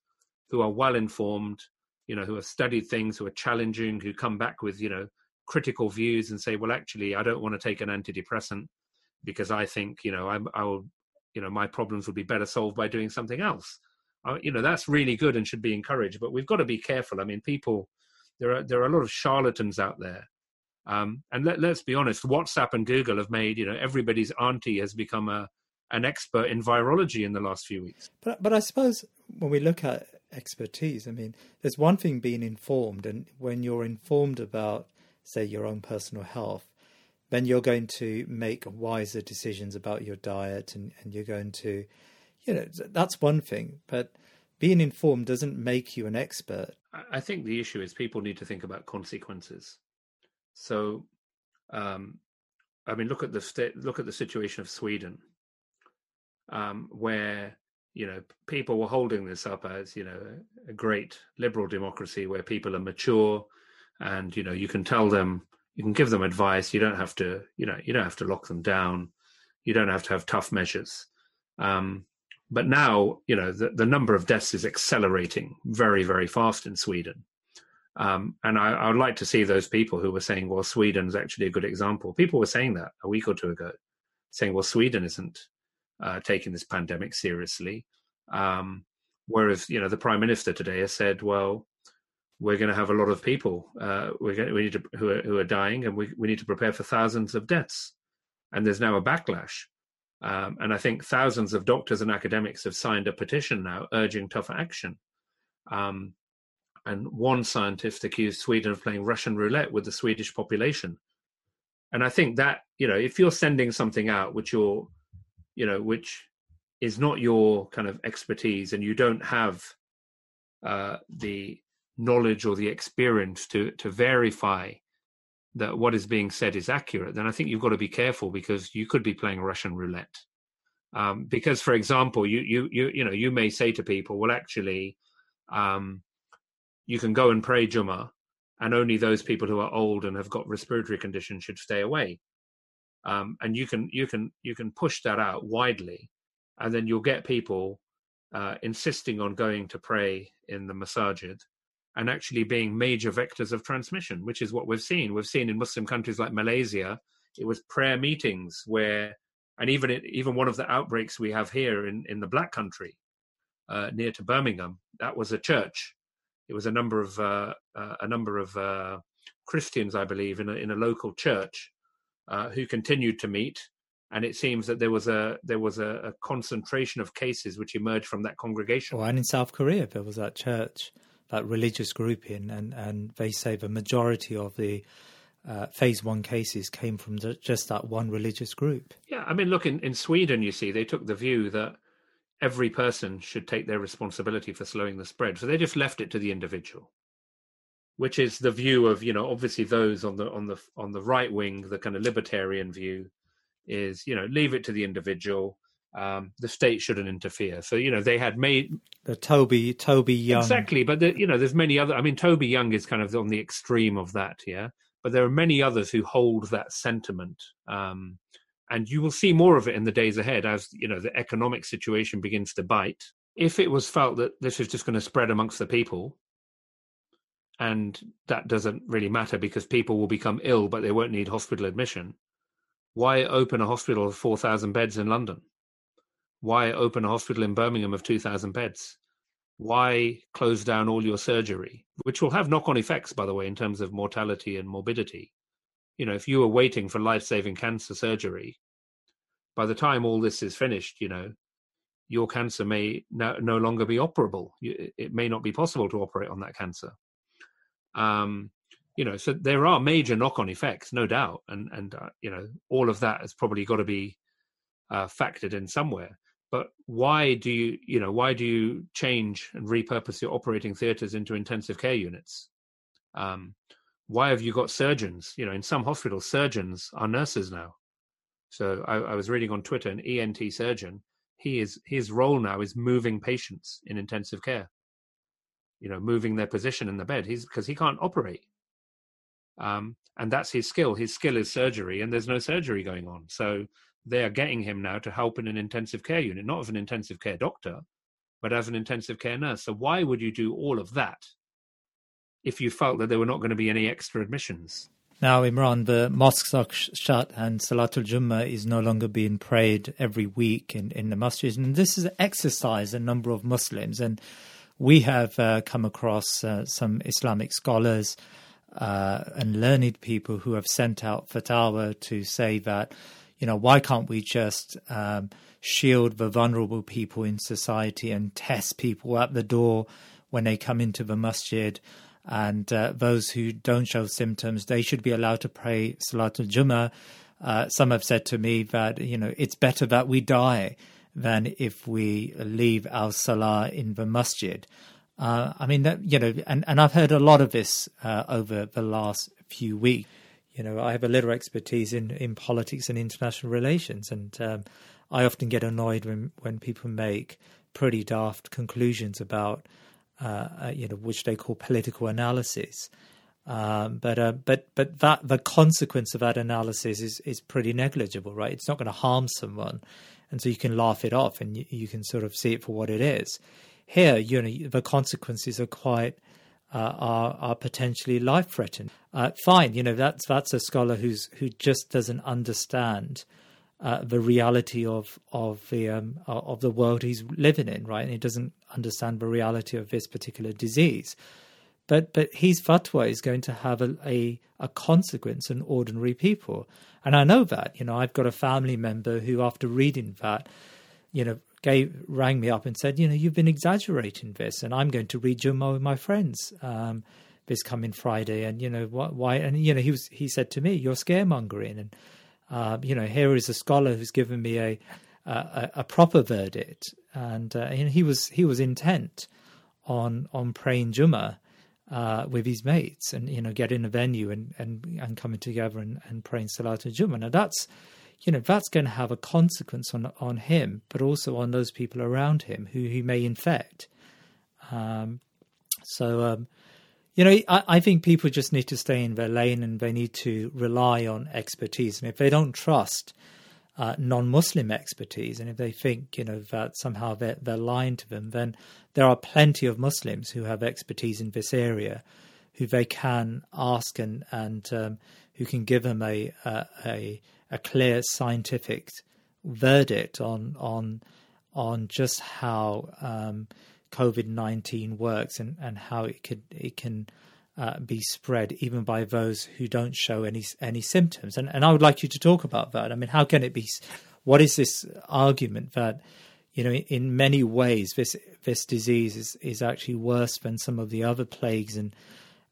who are well informed, you know, who have studied things, who are challenging, who come back with you know critical views and say, well, actually, I don't want to take an antidepressant because I think you know I'm, I will, you know, my problems would be better solved by doing something else. Uh, you know, that's really good and should be encouraged. But we've got to be careful. I mean, people, there are there are a lot of charlatans out there um, and let, us be honest, WhatsApp and Google have made you know everybody's auntie has become a an expert in virology in the last few weeks. But but I suppose when we look at expertise, I mean, there's one thing being informed, and when you're informed about, say, your own personal health, then you're going to make wiser decisions about your diet and, and you're going to, you know, that's one thing. But being informed doesn't make you an expert. I think the issue is people need to think about consequences. So, um, I mean, look at the sta- look at the situation of Sweden, um, where you know people were holding this up as you know a great liberal democracy where people are mature, and you know you can tell them, you can give them advice. You don't have to, you know, you don't have to lock them down. You don't have to have tough measures. Um, but now, you know, the, the number of deaths is accelerating very, very fast in Sweden. Um, and I, I, would like to see those people who were saying, well, Sweden's actually a good example. People were saying that a week or two ago, saying, well, Sweden isn't uh, taking this pandemic seriously. Um, whereas, you know, the prime minister today has said, well, we're going to have a lot of people uh, to, we need to, who, are, who are dying, and we, we need to prepare for thousands of deaths. And there's now a backlash. Um, and I think thousands of doctors and academics have signed a petition now urging tougher action. Um, and one scientist accused Sweden of playing Russian roulette with the Swedish population. And I think that, you know, if you're sending something out which you're, you know, which is not your kind of expertise and you don't have uh, the knowledge or the experience to to verify that what is being said is accurate, then I think you've got to be careful because you could be playing Russian roulette. Um, because, for example, you you you you know you may say to people, well, actually, um, you can go and pray Juma, and only those people who are old and have got respiratory conditions should stay away. Um, and you can you can you can push that out widely, and then you'll get people uh, insisting on going to pray in the masajid and actually being major vectors of transmission, which is what we've seen. We've seen in Muslim countries like Malaysia, it was prayer meetings where, and even even one of the outbreaks we have here in in the Black Country, uh, near to Birmingham, that was a church. It was a number of uh, uh, a number of uh, Christians, I believe, in a in a local church, uh, who continued to meet. And it seems that there was a there was a, a concentration of cases which emerged from that congregation. And in South Korea, there was that church that religious group in, and, and they say the majority of the uh, phase one cases came from the, just that one religious group. Yeah, I mean, look, in, in Sweden, you see, they took the view that every person should take their responsibility for slowing the spread. So they just left it to the individual, which is the view of, you know, obviously those on the on the on the right wing, the kind of libertarian view is, you know, leave it to the individual um, the state shouldn't interfere. So you know they had made the Toby Toby Young exactly, but the, you know there's many other. I mean Toby Young is kind of on the extreme of that, yeah. But there are many others who hold that sentiment, um, and you will see more of it in the days ahead as you know the economic situation begins to bite. If it was felt that this is just going to spread amongst the people, and that doesn't really matter because people will become ill, but they won't need hospital admission. Why open a hospital of four thousand beds in London? Why open a hospital in Birmingham of 2,000 beds? Why close down all your surgery? Which will have knock on effects, by the way, in terms of mortality and morbidity. You know, if you were waiting for life saving cancer surgery, by the time all this is finished, you know, your cancer may no, no longer be operable. It may not be possible to operate on that cancer. Um, you know, so there are major knock-on effects, no doubt, and and uh, you know, all of that has probably got to be uh, factored in somewhere but why do you you know why do you change and repurpose your operating theaters into intensive care units? Um, why have you got surgeons? You know in some hospitals surgeons are nurses now. So I, I, was reading on twitter an ent surgeon he is his role now is moving patients in intensive care. You know moving their position in the bed. He's because he can't operate. Um, and that's his skill. His skill is surgery and there's no surgery going on. So they are getting him now to help in an intensive care unit, not as an intensive care doctor, but as an intensive care nurse. So why would you do all of that if you felt that there were not going to be any extra admissions? Now, Imran, the mosques are shut and Salatul Jummah is no longer being prayed every week in, in the masjid. And this has exercised a number of Muslims. And we have uh, come across uh, some Islamic scholars uh, and learned people who have sent out fatwa to say that you know, why can't we just um, shield the vulnerable people in society and test people at the door when they come into the masjid? And uh, those who don't show symptoms, they should be allowed to pray Salatul Jummah. Uh, some have said to me that you know it's better that we die than if we leave our salah in the masjid. Uh, I mean, that, you know, and, and I've heard a lot of this uh, over the last few weeks. You know, I have a little expertise in, in politics and international relations, and um, I often get annoyed when, when people make pretty daft conclusions about, uh, uh you know, which they call political analysis. Um, but uh, but but that the consequence of that analysis is is pretty negligible, right? It's not going to harm someone, and so you can laugh it off and you, you can sort of see it for what it is. Here, you know, the consequences are quite uh, are are potentially life threatening. Uh, fine, you know that's that's a scholar who's who just doesn't understand uh, the reality of of the um, of the world he's living in, right? And he doesn't understand the reality of this particular disease. But but his fatwa is going to have a, a, a consequence on ordinary people, and I know that. You know, I've got a family member who, after reading that, you know, gave rang me up and said, you know, you've been exaggerating this, and I'm going to read Jummah with my friends um, this coming Friday, and you know what? Why? And you know, he was he said to me, you're scaremongering, and uh, you know, here is a scholar who's given me a a, a proper verdict, and, uh, and he was he was intent on on praying Jummah uh, with his mates and you know getting a venue and and, and coming together and, and praying Salat al-Jummah. Now that's you know that's going to have a consequence on on him, but also on those people around him who he may infect. Um, so um, you know, I, I, think people just need to stay in their lane and they need to rely on expertise. And if they don't trust uh, non-Muslim expertise, and if they think you know that somehow they're, they're lying to them, then there are plenty of Muslims who have expertise in this area, who they can ask and and um, who can give them a, a a clear scientific verdict on on on just how um, COVID nineteen works and, and how it could it can uh, be spread even by those who don't show any any symptoms. And and I would like you to talk about that. I mean, how can it be? What is this argument that you know in many ways this this disease is is actually worse than some of the other plagues and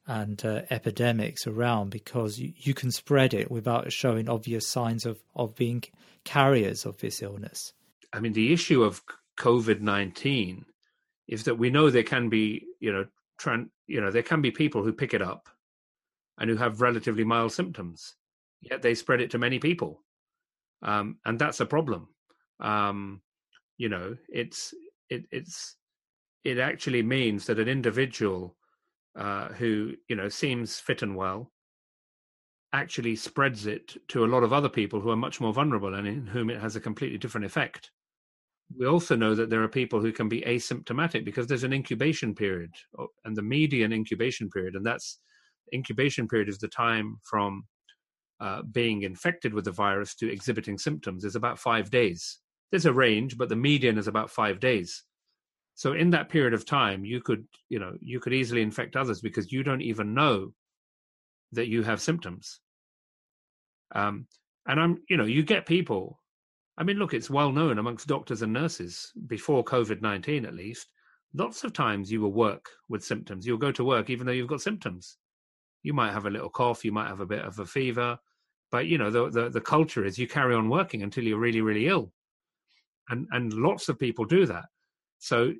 and uh, epidemics around because you, you can spread it without showing obvious signs of of being carriers of this illness. I mean, the issue of COVID nineteen is that we know there can be you know tran- you know there can be people who pick it up and who have relatively mild symptoms yet they spread it to many people um, and that's a problem um, you know it's it, it's it actually means that an individual uh, who you know seems fit and well actually spreads it to a lot of other people who are much more vulnerable and in whom it has a completely different effect. We also know that there are people who can be asymptomatic because there's an incubation period and the median incubation period and that's incubation period is the time from uh, being infected with the virus to exhibiting symptoms is about five days. There's a range but the median is about five days so in that period of time you could you know you could easily infect others because you don't even know that you have symptoms um, and i'm you know you get people I mean, look, it's well known amongst doctors and nurses before COVID 19 at least. Lots of times you will work with symptoms. You'll go to work even though you've got symptoms. You might have a little cough, you might have a bit of a fever, but you know the, the, the culture is you carry on working until you're really really ill, and and lots of people do that. So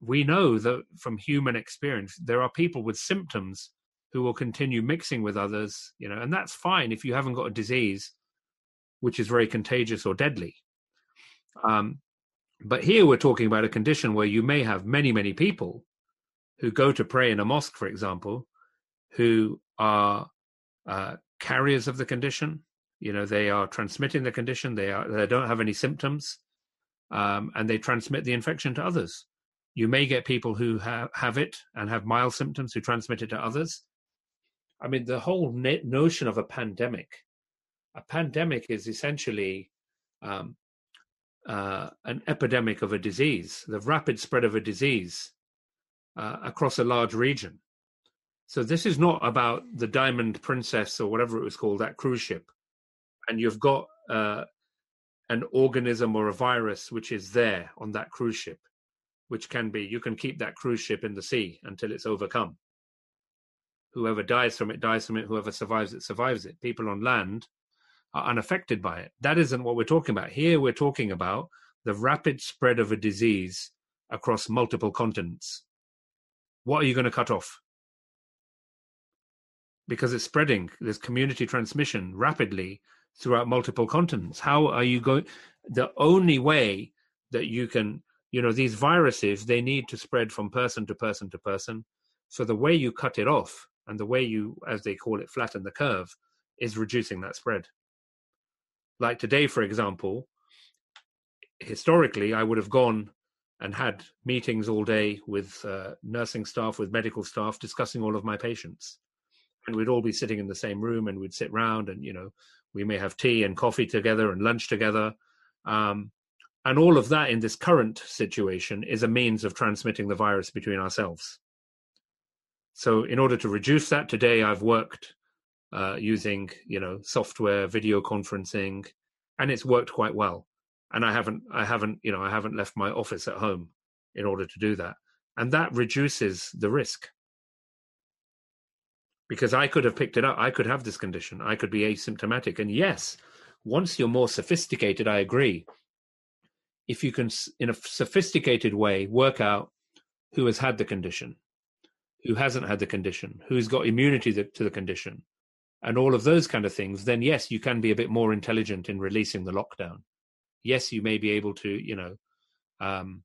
we know that from human experience there are people with symptoms who will continue mixing with others, you know, and that's fine if you haven't got a disease which is very contagious or deadly. Um, but here we're talking about a condition where you may have many, many people who go to pray in a mosque, for example, who are uh, carriers of the condition. You know, they are transmitting the condition. They are they don't have any symptoms, um, and they transmit the infection to others. You may get people who have it and have mild symptoms who transmit it to others. I mean, the whole notion of a pandemic a pandemic is essentially um, uh, an epidemic of a disease, the rapid spread of a disease uh, across a large region. So this is not about the Diamond Princess or whatever it was called, that cruise ship, and you've got uh, an organism or a virus which is there on that cruise ship, which can be you can keep that cruise ship in the sea until it's overcome. Whoever dies from it dies from it. Whoever survives it survives it. People on land are unaffected by it. That isn't what we're talking about. Here we're talking about the rapid spread of a disease across multiple continents. What are you going to cut off? Because it's spreading, there's community transmission rapidly throughout multiple continents. How are you going? The only way that you can, you know, these viruses, they need to spread from person to person to person. So the way you cut it off and the way you, as they call it, flatten the curve is reducing that spread. Like today, for example, historically, I would have gone and had meetings all day with uh, nursing staff, with medical staff, discussing all of my patients. And we'd all be sitting in the same room and we'd sit round and, you know, we may have tea and coffee together and lunch together. Um, and all of that in this current situation is a means of transmitting the virus between ourselves. So, in order to reduce that, today I've worked uh, using, you know, software, video conferencing, and it's worked quite well and I haven't I haven't you know I haven't left my office at home in order to do that, and that reduces the risk because I could have picked it up. I could have this condition. I could be asymptomatic, and yes, once you're more sophisticated, I agree. If you can, in a sophisticated way, work out who has had the condition, who hasn't had the condition, who's got immunity to the condition, and all of those kind of things, then yes, you can be a bit more intelligent in releasing the lockdown yes, you may be able to, you know, um,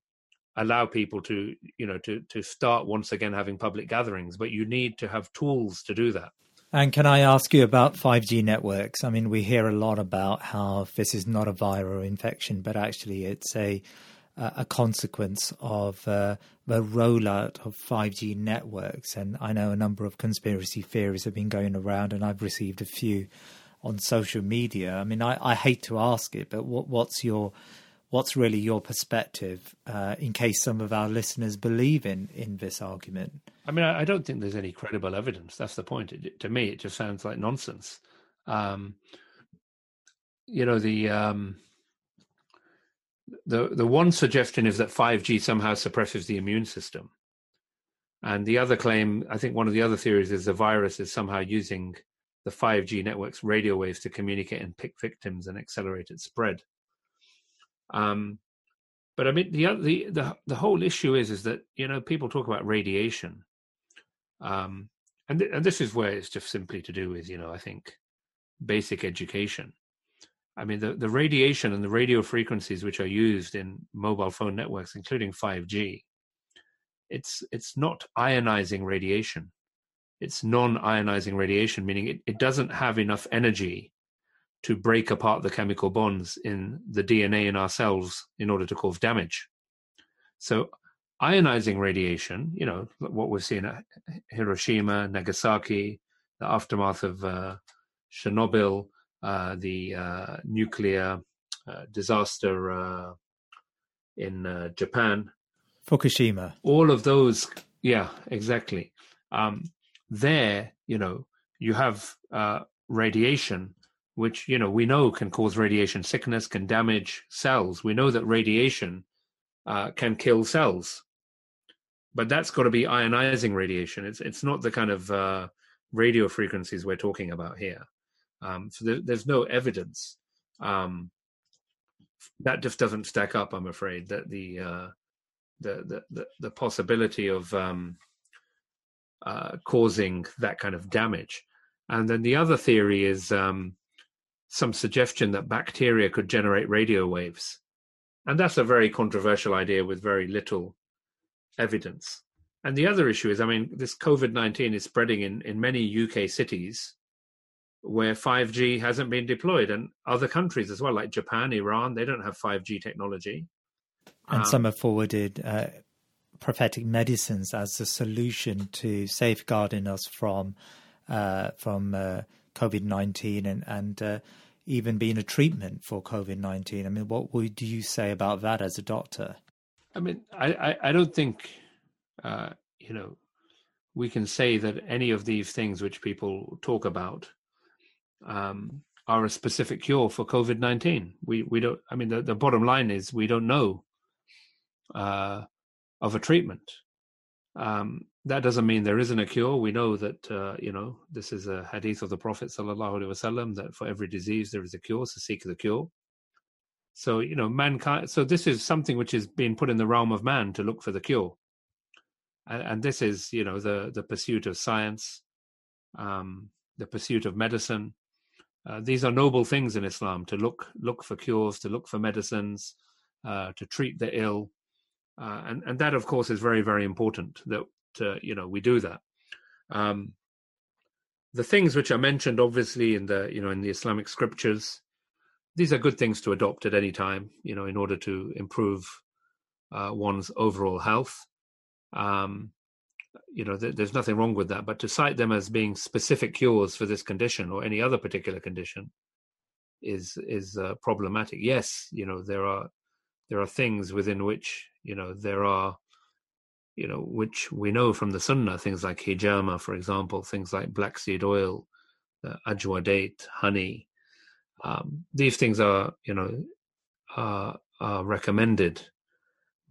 allow people to, you know, to to start once again having public gatherings, but you need to have tools to do that. And can I ask you about 5G networks? I mean, we hear a lot about how this is not a viral infection, but actually it's a a consequence of uh, the rollout of 5G networks. And I know a number of conspiracy theories have been going around, and I've received a few on social media. I mean, I, I hate to ask it, but what, what's your what's really your perspective uh, in case some of our listeners believe in in this argument? I mean, I, don't think there's any credible evidence. That's the point. It, to me, it just sounds like nonsense. Um, you know, the um, the the one suggestion is that 5G somehow suppresses the immune system, and the other claim, I think, one of the other theories is the virus is somehow using the 5G network's radio waves to communicate and pick victims and accelerate its spread. Um, but I mean, the, the the the whole issue is is that you know people talk about radiation, um, and th- and this is where it's just simply to do with you know I think basic education. I mean, the, the radiation and the radio frequencies which are used in mobile phone networks, including 5G, it's it's not ionizing radiation it's non-ionizing radiation, meaning it, it doesn't have enough energy to break apart the chemical bonds in the DNA in our cells in order to cause damage. So ionizing radiation, you know, what we've seen at Hiroshima, Nagasaki, the aftermath of uh, Chernobyl, uh, the uh, nuclear uh, disaster uh, in uh, Japan, Fukushima. All of those, yeah, exactly. Um, there, you know, you have uh, radiation, which, you know, we know can cause radiation sickness, can damage cells. We know that radiation uh, can kill cells. But that's got to be ionizing radiation. It's it's not the kind of uh, radio frequencies we're talking about here. Um, so there, there's no evidence. Um, that just doesn't stack up. I'm afraid that the uh, the, the the the possibility of um, uh, causing that kind of damage. And then the other theory is um, some suggestion that bacteria could generate radio waves. And that's a very controversial idea with very little evidence. And the other issue is, I mean, this COVID 19 is spreading in, in many UK cities where 5G hasn't been deployed, and other countries as well, like Japan, Iran, they don't have 5G technology. And um, some have forwarded uh, prophetic medicines as a solution to safeguarding us from uh, from uh, COVID nineteen and and uh, even being a treatment for COVID nineteen. I mean, what would you say about that as a doctor? I mean, I I, I don't think uh, you know we can say that any of these things which people talk about um, are a specific cure for COVID nineteen. We we don't. I mean, the, the bottom line is we don't know. Uh, of a treatment. Um, that doesn't mean there isn't a cure. We know that uh, you know this is a hadith of the Prophet wasallam that for every disease there is a cure. So seek the cure. So you know mankind. So this is something which is being put in the realm of man to look for the cure, and, and this is you know the the pursuit of science, um, the pursuit of medicine. Uh, these are noble things in Islam to look look for cures, to look for medicines, uh, to treat the ill, uh, and and that of course is very very important that uh, you know we do that. Um, the things which are mentioned, obviously, in the you know in the Islamic scriptures, these are good things to adopt at any time, you know, in order to improve uh, one's overall health. Um, you know, th- there's nothing wrong with that, but to cite them as being specific cures for this condition or any other particular condition is is uh, problematic. Yes, you know, there are there are things within which you know there are you know, which we know from the Sunnah, things like hijama, for example, things like black seed oil, uh, ajwa date, honey. Um, these things are, you know, are, are recommended,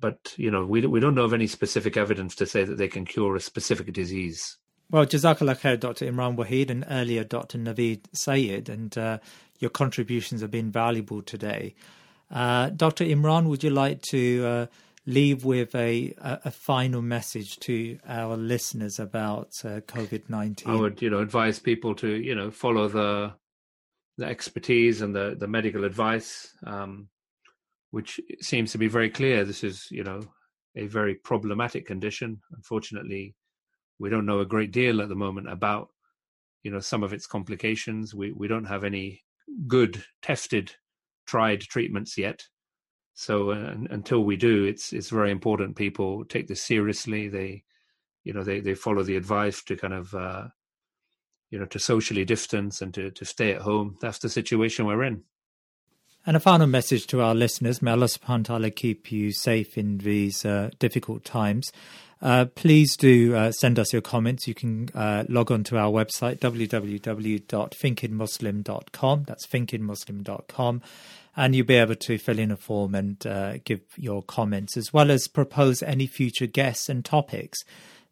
but you know, we we don't know of any specific evidence to say that they can cure a specific disease. Well, Jazakallah khair, Dr. Imran Waheed, and earlier Dr. Naveed Sayed, and uh, your contributions have been valuable today. Uh, Dr. Imran, would you like to uh, leave with a, a, a, final message to our listeners about uh, COVID nineteen? I would, you know, advise people to, you know, follow the the expertise and the the medical advice, um, which seems to be very clear. This is, you know, a very problematic condition. Unfortunately, we don't know a great deal at the moment about, you know, some of its complications. We we don't have any good tested, tried treatments yet. So uh, until we do, it's it's very important people take this seriously. They, you know, they they follow the advice to kind of, uh, you know, to socially distance and to to stay at home. That's the situation we're in. And a final message to our listeners: May Allah Subhanahu wa Taala keep you safe in these uh, difficult times. Uh, please do uh, send us your comments. You can uh, log on to our website, www.thinkingmuslim.com. That's thinkingmuslim.com and you'll be able to fill in a form and uh, give your comments as well as propose any future guests and topics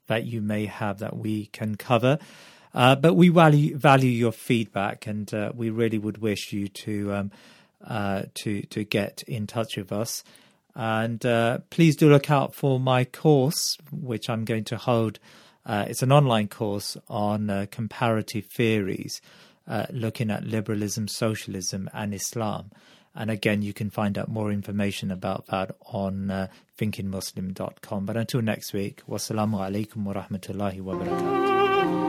that you may have that we can cover. Uh, but we value value your feedback, and uh, we really would wish you to um, uh, to to get in touch with us. And uh, please do look out for my course, which I'm going to hold. Uh, it's an online course on comparative theories, looking at liberalism, socialism, and Islam. And again, you can find out more information about that on uh, thinkingmuslim.com. But until next week, wassalamu alaikum wa rahmatullahi wa barakatuh.